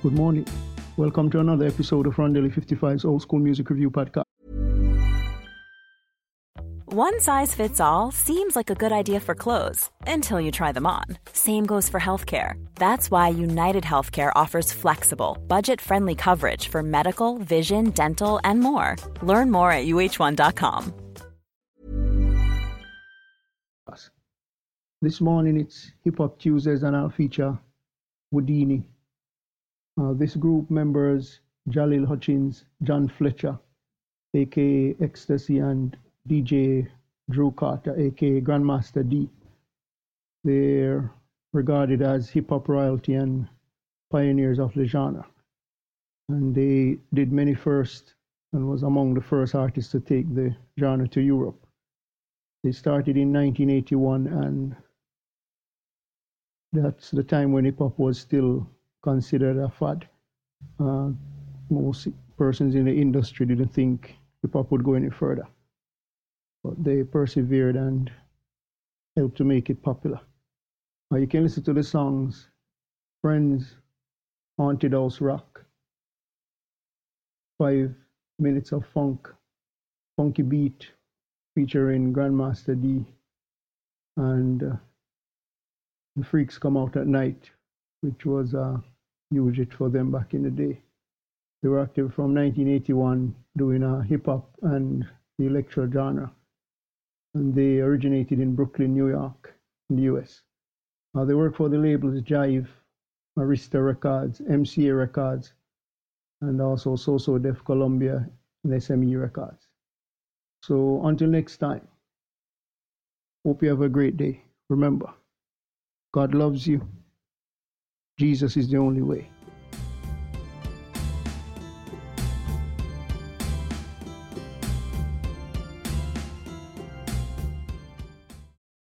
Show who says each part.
Speaker 1: Good morning. Welcome to another episode of Rondelle 55's Old School Music Review Podcast.
Speaker 2: One size fits all seems like a good idea for clothes until you try them on. Same goes for healthcare. That's why United Healthcare offers flexible, budget friendly coverage for medical, vision, dental, and more. Learn more at uh1.com.
Speaker 1: This morning it's Hip Hop Tuesdays and I'll feature Whodini uh, this group members Jalil Hutchins, John Fletcher, aka Ecstasy, and DJ Drew Carter, aka Grandmaster Dee. They're regarded as hip hop royalty and pioneers of the genre. And they did many firsts and was among the first artists to take the genre to Europe. They started in 1981, and that's the time when hip hop was still considered a fad. Uh, most persons in the industry didn't think hip hop would go any further, but they persevered and helped to make it popular. Uh, you can listen to the songs Friends, Haunted House Rock, Five Minutes of Funk, Funky Beat featuring Grandmaster Dee, and uh, The Freaks Come Out at Night which was a huge hit for them back in the day. They were active from 1981 doing a hip hop and the electro genre. And they originated in Brooklyn, New York, in the US. Uh, they worked for the labels Jive, Arista Records, MCA Records, and also So So Def Columbia and SME Records. So until next time, hope you have a great day. Remember, God loves you. Jesus is the only way.